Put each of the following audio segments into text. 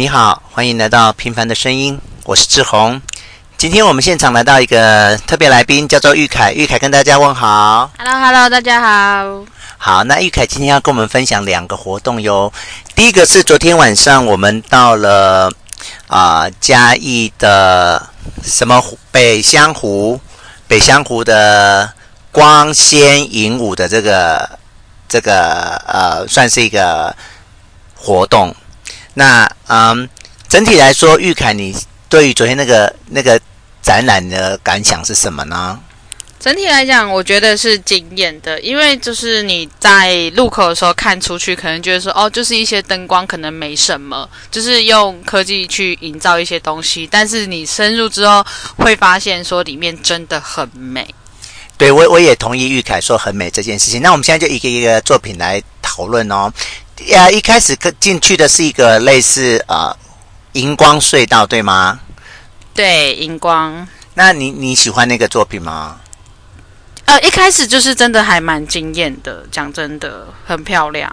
你好，欢迎来到平凡的声音，我是志宏。今天我们现场来到一个特别来宾，叫做玉凯。玉凯跟大家问好。Hello，Hello，大家好。好，那玉凯今天要跟我们分享两个活动哟。第一个是昨天晚上我们到了啊、呃、嘉义的什么湖？北香湖，北香湖的光纤银舞的这个这个呃，算是一个活动。那嗯，整体来说，玉凯，你对于昨天那个那个展览的感想是什么呢？整体来讲，我觉得是惊艳的，因为就是你在路口的时候看出去，可能觉得说哦，就是一些灯光，可能没什么，就是用科技去营造一些东西。但是你深入之后，会发现说里面真的很美。对，我我也同意玉凯说很美这件事情。那我们现在就一个一个作品来讨论哦。呀，一开始进去的是一个类似呃荧光隧道，对吗？对，荧光。那你你喜欢那个作品吗？呃，一开始就是真的还蛮惊艳的，讲真的，很漂亮。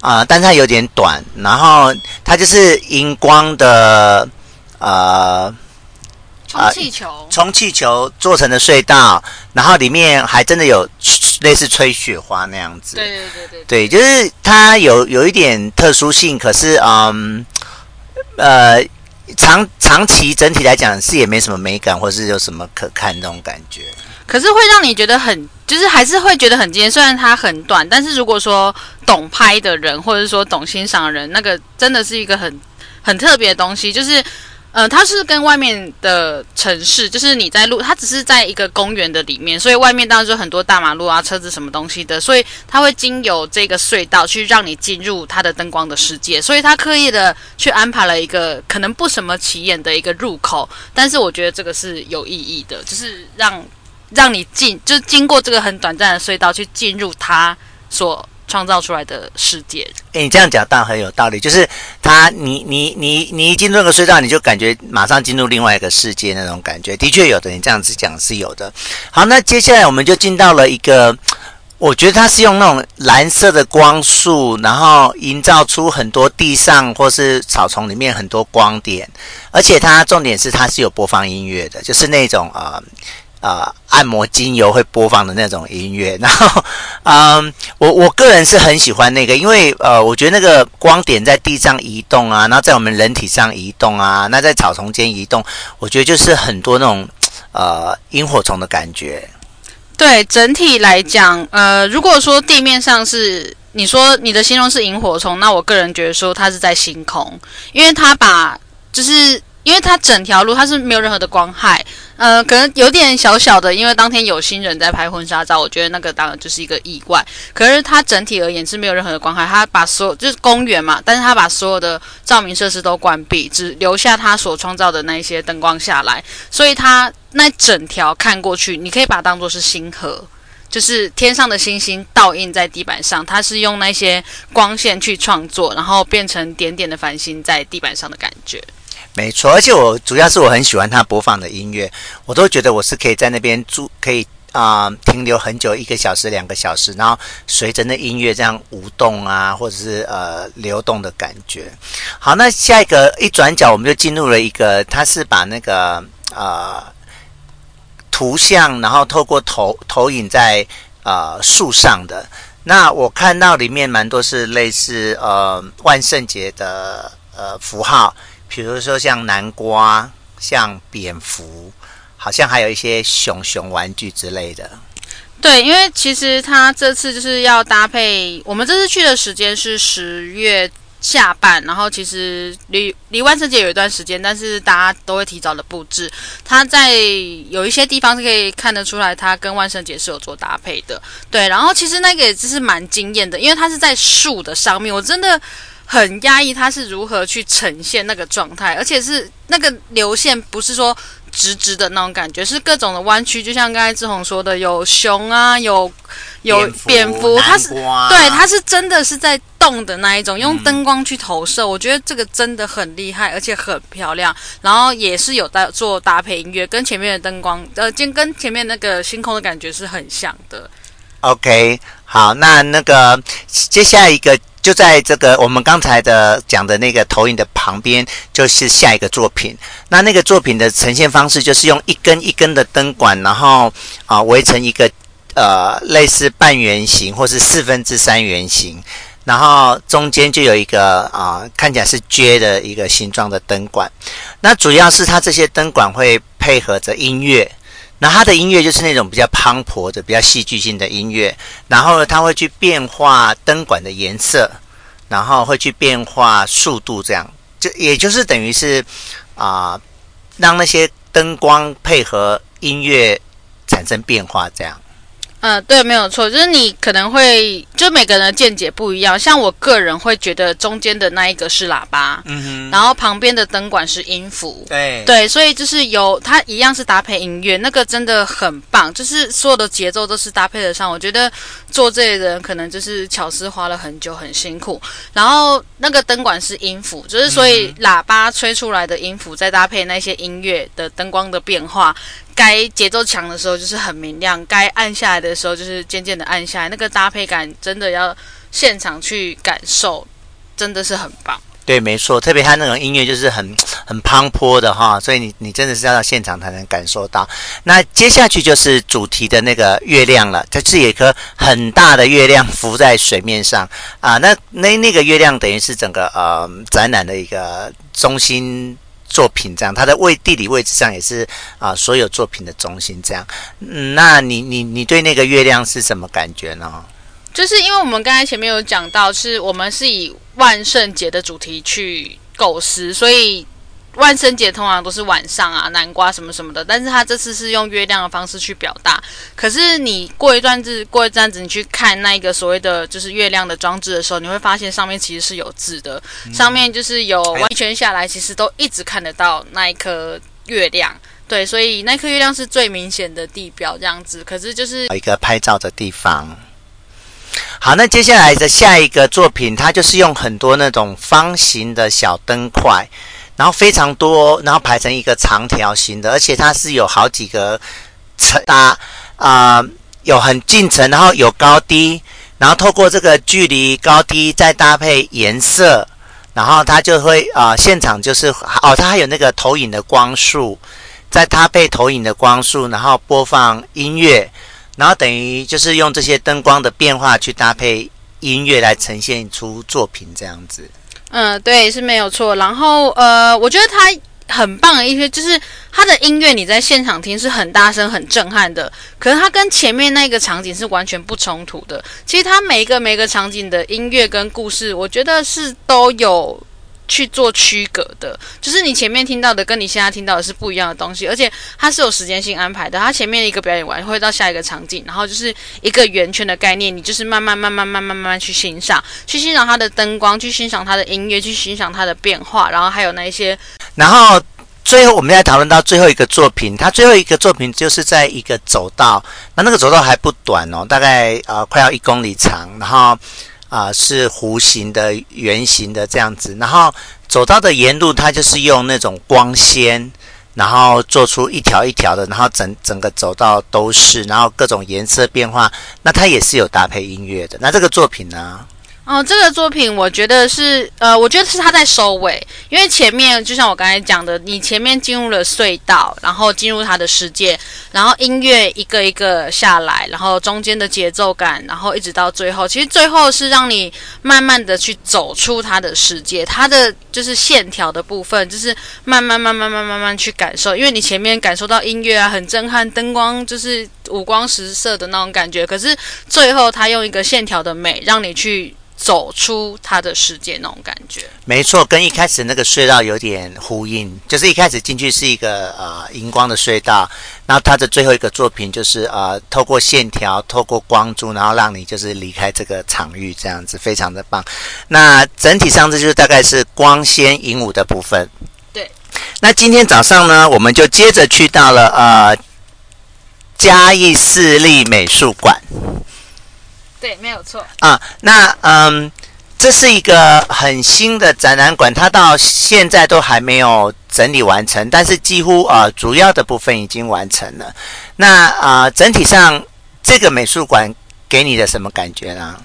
啊、呃，但是它有点短，然后它就是荧光的呃，充气球，充气球做成的隧道，然后里面还真的有。类似吹雪花那样子，对对对对，对，就是它有有一点特殊性，可是嗯，呃，长长期整体来讲是也没什么美感，或是有什么可看那种感觉。可是会让你觉得很，就是还是会觉得很惊艳。虽然它很短，但是如果说懂拍的人，或者说懂欣赏的人，那个真的是一个很很特别的东西，就是。呃，它是跟外面的城市，就是你在路，它只是在一个公园的里面，所以外面当然就很多大马路啊、车子什么东西的，所以它会经由这个隧道去让你进入它的灯光的世界，所以它刻意的去安排了一个可能不什么起眼的一个入口，但是我觉得这个是有意义的，就是让让你进，就经过这个很短暂的隧道去进入它所。创造出来的世界，诶，你这样讲当然很有道理。就是他，你你你你一进入那个隧道，你就感觉马上进入另外一个世界那种感觉，的确有的。你这样子讲是有的。好，那接下来我们就进到了一个，我觉得它是用那种蓝色的光束，然后营造出很多地上或是草丛里面很多光点，而且它重点是它是有播放音乐的，就是那种啊。呃，按摩精油会播放的那种音乐，然后，嗯，我我个人是很喜欢那个，因为呃，我觉得那个光点在地上移动啊，然后在我们人体上移动啊，那在草丛间移动，我觉得就是很多那种呃萤火虫的感觉。对，整体来讲，呃，如果说地面上是你说你的形容是萤火虫，那我个人觉得说它是在星空，因为它把就是。因为它整条路它是没有任何的光害，呃，可能有点小小的，因为当天有新人在拍婚纱照，我觉得那个当然就是一个意外。可是它整体而言是没有任何的光害，它把所有就是公园嘛，但是它把所有的照明设施都关闭，只留下它所创造的那一些灯光下来，所以它那整条看过去，你可以把它当做是星河，就是天上的星星倒映在地板上，它是用那些光线去创作，然后变成点点的繁星在地板上的感觉。没错，而且我主要是我很喜欢他播放的音乐，我都觉得我是可以在那边住，可以啊、停留很久，一个小时、两个小时，然后随着那音乐这样舞动啊，或者是呃流动的感觉。好，那下一个一转角，我们就进入了一个，他是把那个呃图像，然后透过投投影在呃树上的。那我看到里面蛮多是类似呃万圣节的呃符号。比如说像南瓜，像蝙蝠，好像还有一些熊熊玩具之类的。对，因为其实他这次就是要搭配，我们这次去的时间是十月下半，然后其实离离万圣节有一段时间，但是大家都会提早的布置。它在有一些地方是可以看得出来，它跟万圣节是有做搭配的。对，然后其实那个也就是蛮惊艳的，因为它是在树的上面，我真的。很压抑，他是如何去呈现那个状态，而且是那个流线不是说直直的那种感觉，是各种的弯曲，就像刚才志宏说的，有熊啊，有有蝙蝠，它是对，它是真的是在动的那一种，用灯光去投射，嗯、我觉得这个真的很厉害，而且很漂亮，然后也是有在做搭配音乐，跟前面的灯光，呃，跟跟前面那个星空的感觉是很像的。OK，好，那那个接下来一个。就在这个我们刚才的讲的那个投影的旁边，就是下一个作品。那那个作品的呈现方式，就是用一根一根的灯管，然后啊围成一个呃类似半圆形或是四分之三圆形，然后中间就有一个啊看起来是撅的一个形状的灯管。那主要是它这些灯管会配合着音乐。那他的音乐就是那种比较磅礴的、比较戏剧性的音乐，然后他，会去变化灯管的颜色，然后会去变化速度，这样就也就是等于是啊、让那些灯光配合音乐产生变化，这样。嗯，对，没有错，就是你可能会，就每个人的见解不一样。像我个人会觉得中间的那一个是喇叭，嗯哼，然后旁边的灯管是音符，对对，所以就是有它一样是搭配音乐，那个真的很棒，就是所有的节奏都是搭配得上。我觉得做这个的人可能就是巧思花了很久，很辛苦。然后那个灯管是音符，就是所以喇叭吹出来的音符再搭配那些音乐的灯光的变化。该节奏强的时候就是很明亮，该暗下来的时候就是渐渐的暗下来，那个搭配感真的要现场去感受，真的是很棒。对，没错，特别他那种音乐就是很很磅礴的哈，所以你你真的是要到现场才能感受到。那接下去就是主题的那个月亮了，它是一颗很大的月亮浮在水面上啊，那那那个月亮等于是整个呃展览的一个中心。作品这样，它的位地理位置上也是啊，所有作品的中心这样。那你你你对那个月亮是什么感觉呢？就是因为我们刚才前面有讲到，是我们是以万圣节的主题去构思，所以。万圣节通常都是晚上啊，南瓜什么什么的，但是他这次是用月亮的方式去表达。可是你过一段日，过一阵子，你去看那个所谓的就是月亮的装置的时候，你会发现上面其实是有字的，嗯、上面就是有完全下来，其实都一直看得到那一颗月亮。对，所以那颗月亮是最明显的地标这样子。可是就是一个拍照的地方。好，那接下来的下一个作品，它就是用很多那种方形的小灯块。然后非常多，然后排成一个长条形的，而且它是有好几个层搭啊，有很近层，然后有高低，然后透过这个距离高低再搭配颜色，然后它就会啊、现场就是哦，它还有那个投影的光束，再搭配投影的光束，然后播放音乐，然后等于就是用这些灯光的变化去搭配音乐来呈现出作品这样子。嗯，对，是没有错。然后，呃，我觉得他很棒的一些，就是他的音乐你在现场听是很大声、很震撼的。可是他跟前面那个场景是完全不冲突的。其实他每一个每一个场景的音乐跟故事，我觉得是都有。去做区隔的，就是你前面听到的跟你现在听到的是不一样的东西，而且它是有时间性安排的。它前面一个表演完会到下一个场景，然后就是一个圆圈的概念，你就是慢慢慢慢慢慢慢慢去欣赏，去欣赏它的灯光，去欣赏它的音乐，去欣赏它的变化，然后还有那一些。然后最后我们要讨论到最后一个作品，它最后一个作品就是在一个走道，那那个走道还不短哦，大概呃快要一公里长，然后。啊、是弧形的、圆形的这样子，然后走到的沿路，它就是用那种光纤，然后做出一条一条的，然后整整个走道都是，然后各种颜色变化，那它也是有搭配音乐的。那这个作品呢？哦，这个作品我觉得是，呃，我觉得是他在收尾，因为前面就像我刚才讲的，你前面进入了隧道，然后进入他的世界，然后音乐一个一个下来，然后中间的节奏感，然后一直到最后，其实最后是让你慢慢的去走出他的世界，他的就是线条的部分，就是慢慢慢慢慢慢慢去感受，因为你前面感受到音乐啊，很震撼，灯光就是五光十色的那种感觉，可是最后他用一个线条的美，让你去。走出他的世界那种感觉，没错，跟一开始那个隧道有点呼应。就是一开始进去是一个呃荧光的隧道，然后他的最后一个作品就是呃透过线条、透过光珠，然后让你就是离开这个场域，这样子非常的棒。那整体上这就是大概是光纤影舞的部分。对。那今天早上呢，我们就接着去到了呃嘉义市立美术馆。对，没有错啊。那嗯，这是一个很新的展览馆，它到现在都还没有整理完成，但是几乎呃，主要的部分已经完成了。那啊，整体上这个美术馆给你的什么感觉呢？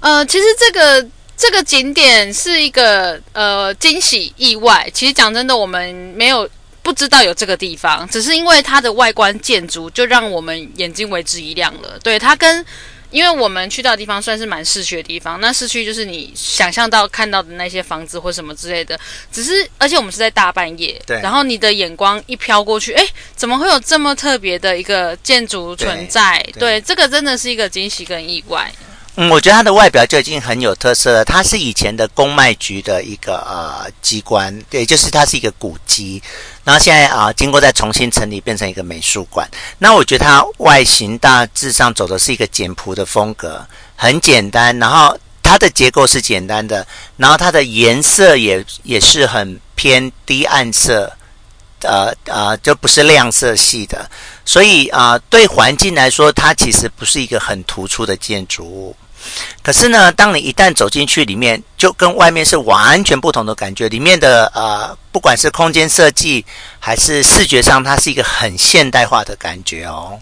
呃，其实这个这个景点是一个呃惊喜意外。其实讲真的，我们没有不知道有这个地方，只是因为它的外观建筑就让我们眼睛为之一亮了。对，它跟。因为我们去到的地方算是蛮市区的地方，那市区就是你想象到看到的那些房子或什么之类的，只是而且我们是在大半夜，对，然后你的眼光一飘过去，哎，怎么会有这么特别的一个建筑存在？对，对，这个真的是一个惊喜跟意外。嗯，我觉得它的外表就已经很有特色了。它是以前的公卖局的一个呃机关，对，就是它是一个古迹。然后现在啊、呃，经过再重新整理，变成一个美术馆。那我觉得它外形大致上走的是一个简朴的风格，很简单。然后它的结构是简单的，然后它的颜色也也是很偏低暗色，呃呃，就不是亮色系的。所以啊、对环境来说，它其实不是一个很突出的建筑物。可是呢，当你一旦走进去里面，就跟外面是完全不同的感觉。里面的呃，不管是空间设计还是视觉上，它是一个很现代化的感觉哦。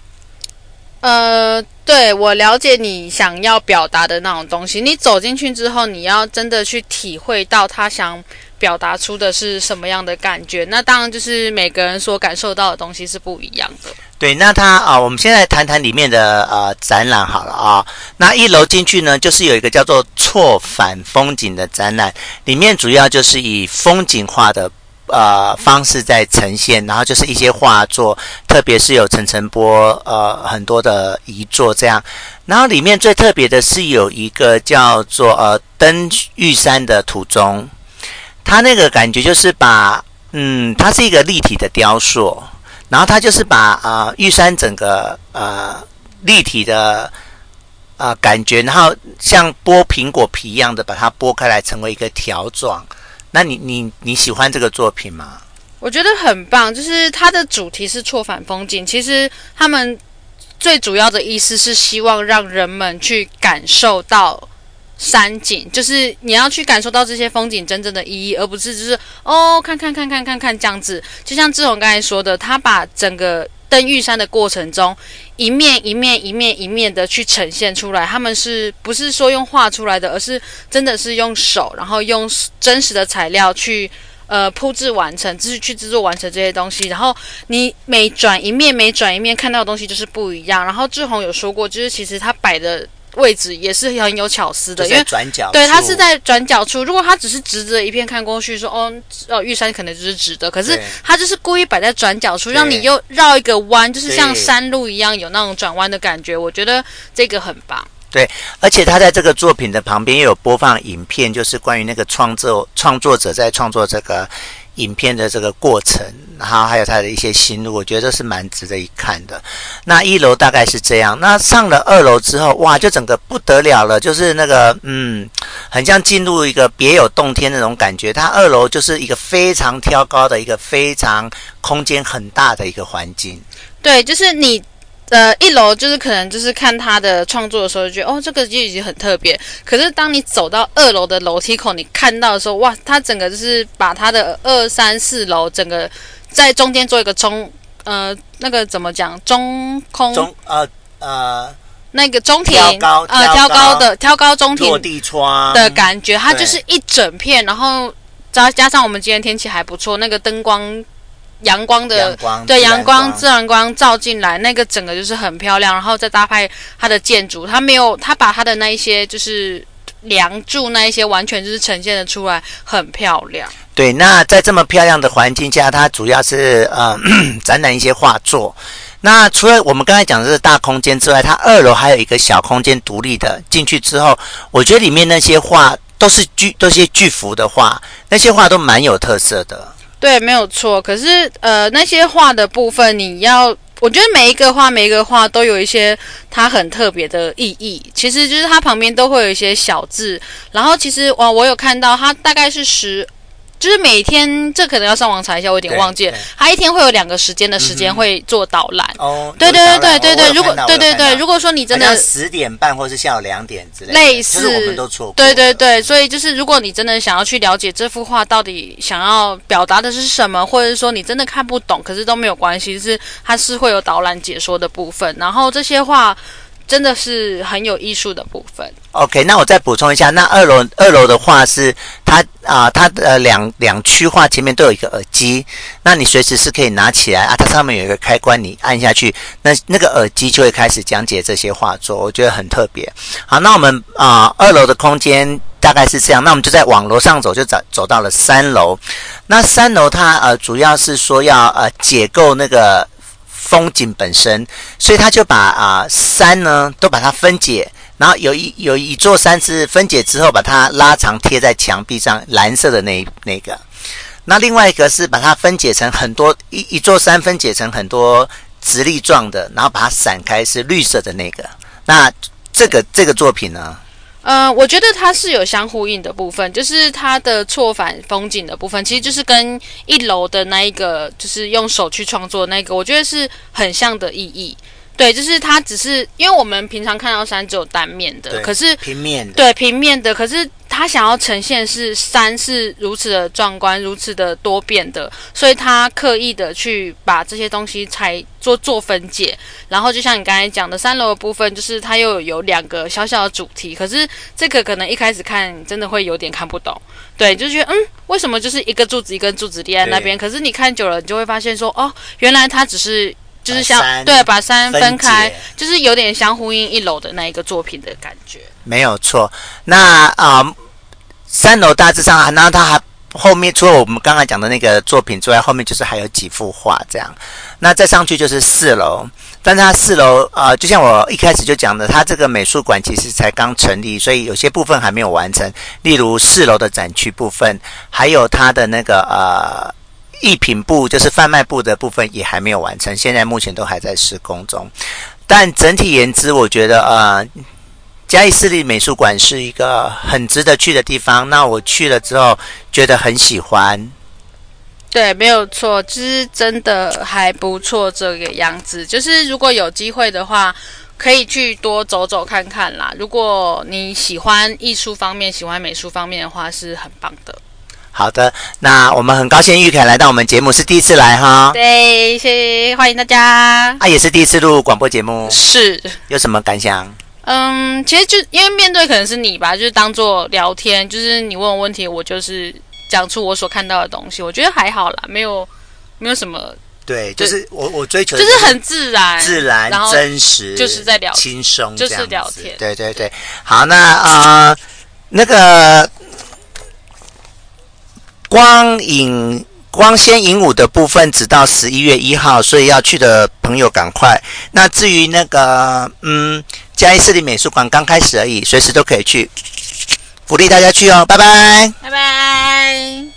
呃，对，我了解你想要表达的那种东西。你走进去之后，你要真的去体会到他想。表达出的是什么样的感觉？那当然就是每个人所感受到的东西是不一样的。对，那它啊，我们现在谈谈里面的呃展览好了啊。那一楼进去呢，就是有一个叫做“错反风景”的展览，里面主要就是以风景画的呃方式在呈现，然后就是一些画作，特别是有陈澄波呃很多的遗作这样。然后里面最特别的是有一个叫做呃登玉山的途中。它那个感觉就是把，嗯，它是一个立体的雕塑，然后它就是把啊、玉山整个呃立体的啊、感觉，然后像剥苹果皮一样的把它剥开来，成为一个条状。那你你你喜欢这个作品吗？我觉得很棒，就是它的主题是错反风景。其实他们最主要的意思是希望让人们去感受到。山景就是你要去感受到这些风景真正的意义，而不是就是哦，看看看看看看这样子。就像志宏刚才说的，他把整个登玉山的过程中，一面一面一面一面的去呈现出来。他们是不是说用画出来的，而是真的是用手，然后用真实的材料去呃铺制完成，就是去制作完成这些东西。然后你每转一面，每转一面看到的东西就是不一样。然后志宏有说过，就是其实他摆的。位置也是很有巧思的，因为转角，对，它是在转角处。如果它只是直着一片看过去，说哦哦，玉山可能就是直的，可是它就是故意摆在转角处，让你又绕一个弯，就是像山路一样有那种转弯的感觉。我觉得这个很棒。对，而且他在这个作品的旁边又有播放影片，就是关于那个创作创作者在创作这个。影片的这个过程，然后还有他的一些心路，我觉得是蛮值得一看的。那一楼大概是这样，那上了二楼之后，哇，就整个不得了了，就是那个嗯，很像进入一个别有洞天那种感觉。它二楼就是一个非常挑高的一个非常空间很大的一个环境。对，就是你。呃，一楼就是可能就是看他的创作的时候，就觉得哦，这个就已经很特别。可是当你走到二楼的楼梯口，你看到的时候，哇，他整个就是把他的二三四楼整个在中间做一个中，呃，那个怎么讲？中空中呃呃，那个中庭挑高呃挑高的挑高中庭落地窗的感觉，它就是一整片，然后加加上我们今天天气还不错，那个灯光。阳光的对阳光自然光照进来，那个整个就是很漂亮，然后再搭配它的建筑，它没有它把它的那一些就是梁柱那一些完全就是呈现的出来，很漂亮。对，那在这么漂亮的环境下，它主要是呃 展览一些画作。那除了我们刚才讲的是大空间之外，它二楼还有一个小空间独立的，进去之后，我觉得里面那些画都是巨都是巨幅的画，那些画都蛮有特色的。对，没有错。可是，呃，那些画的部分，你要，我觉得每一个画，每一个画都有一些它很特别的意义。其实就是它旁边都会有一些小字。然后，其实我我有看到，它大概是十。就是每天，这可能要上网查一下，我有点忘记了。他一天会有两个时间的时间会做导览。哦，对对对对对对。如果对对对，如果说你真的十点半或是下午两点之类，类似，我们都错过。对对对，所以就是如果你真的想要去了解这幅画到底想要表达的是什么，或者是说你真的看不懂，可是都没有关系，就是它是会有导览解说的部分。然后这些画。真的是很有艺术的部分。OK，那我再补充一下，那二楼二楼的话是它啊、它的两两区话前面都有一个耳机，那你随时是可以拿起来啊，它上面有一个开关，你按下去，那那个耳机就会开始讲解这些画作，我觉得很特别。好，那我们啊、二楼的空间大概是这样，那我们就在往楼上走，就走走到了三楼。那三楼它呃主要是说要呃解构那个风景本身，所以他就把啊、山呢都把它分解。然后有一有一座山是分解之后，把它拉长贴在墙壁上，蓝色的那那个。那另外一个是把它分解成很多一一座山分解成很多直立状的，然后把它散开是绿色的那个。那这个这个作品呢？嗯，我觉得它是有相呼应的部分，就是它的错反风景的部分，其实就是跟一楼的那一个，就是用手去创作那个，我觉得是很像的意义。对，就是它只是因为我们平常看到山只有单面的，可是平面的，对平面的，可是它想要呈现是山是如此的壮观，如此的多变的，所以它刻意的去把这些东西才做做分解。然后就像你刚才讲的，三楼的部分就是它又有两个小小的主题，可是这个可能一开始看真的会有点看不懂，对，就觉得嗯，为什么就是一个柱子一根柱子立在那边？可是你看久了，你就会发现说哦，原来它只是。就是相对把山分开，就是有点相呼应一楼的那一个作品的感觉。没有错。那啊、呃，三楼大致上，那它还后面除了我们刚才讲的那个作品之外，后面就是还有几幅画这样。那再上去就是四楼，但是它四楼啊、呃，就像我一开始就讲的，它这个美术馆其实才刚成立，所以有些部分还没有完成。例如四楼的展区部分，还有它的那个呃。艺品部就是贩卖部的部分也还没有完成，现在目前都还在施工中。但整体言之，我觉得呃，嘉义市立美术馆是一个很值得去的地方。那我去了之后，觉得很喜欢。对，没有错，就是真的还不错这个样子。就是如果有机会的话，可以去多走走看看啦。如果你喜欢艺术方面、喜欢美术方面的话，是很棒的。好的，那我们很高兴玉凯来到我们节目，是第一次来哈。对，谢谢，欢迎大家。啊，也是第一次录广播节目，是。有什么感想？嗯，其实就因为面对可能是你吧，就是当做聊天，就是你问我问题，我就是讲出我所看到的东西，我觉得还好啦，没有没有什么。对，就是我我追求的就是很自然、自然、真实，就是在聊轻松，就是聊天。对对对，好，那啊、呃，那个。光影光纤影舞的部分只到十一月一号，所以要去的朋友赶快。那至于那个，嗯，嘉义市立美术馆刚开始而已，随时都可以去，鼓励大家去哦，拜拜，拜拜。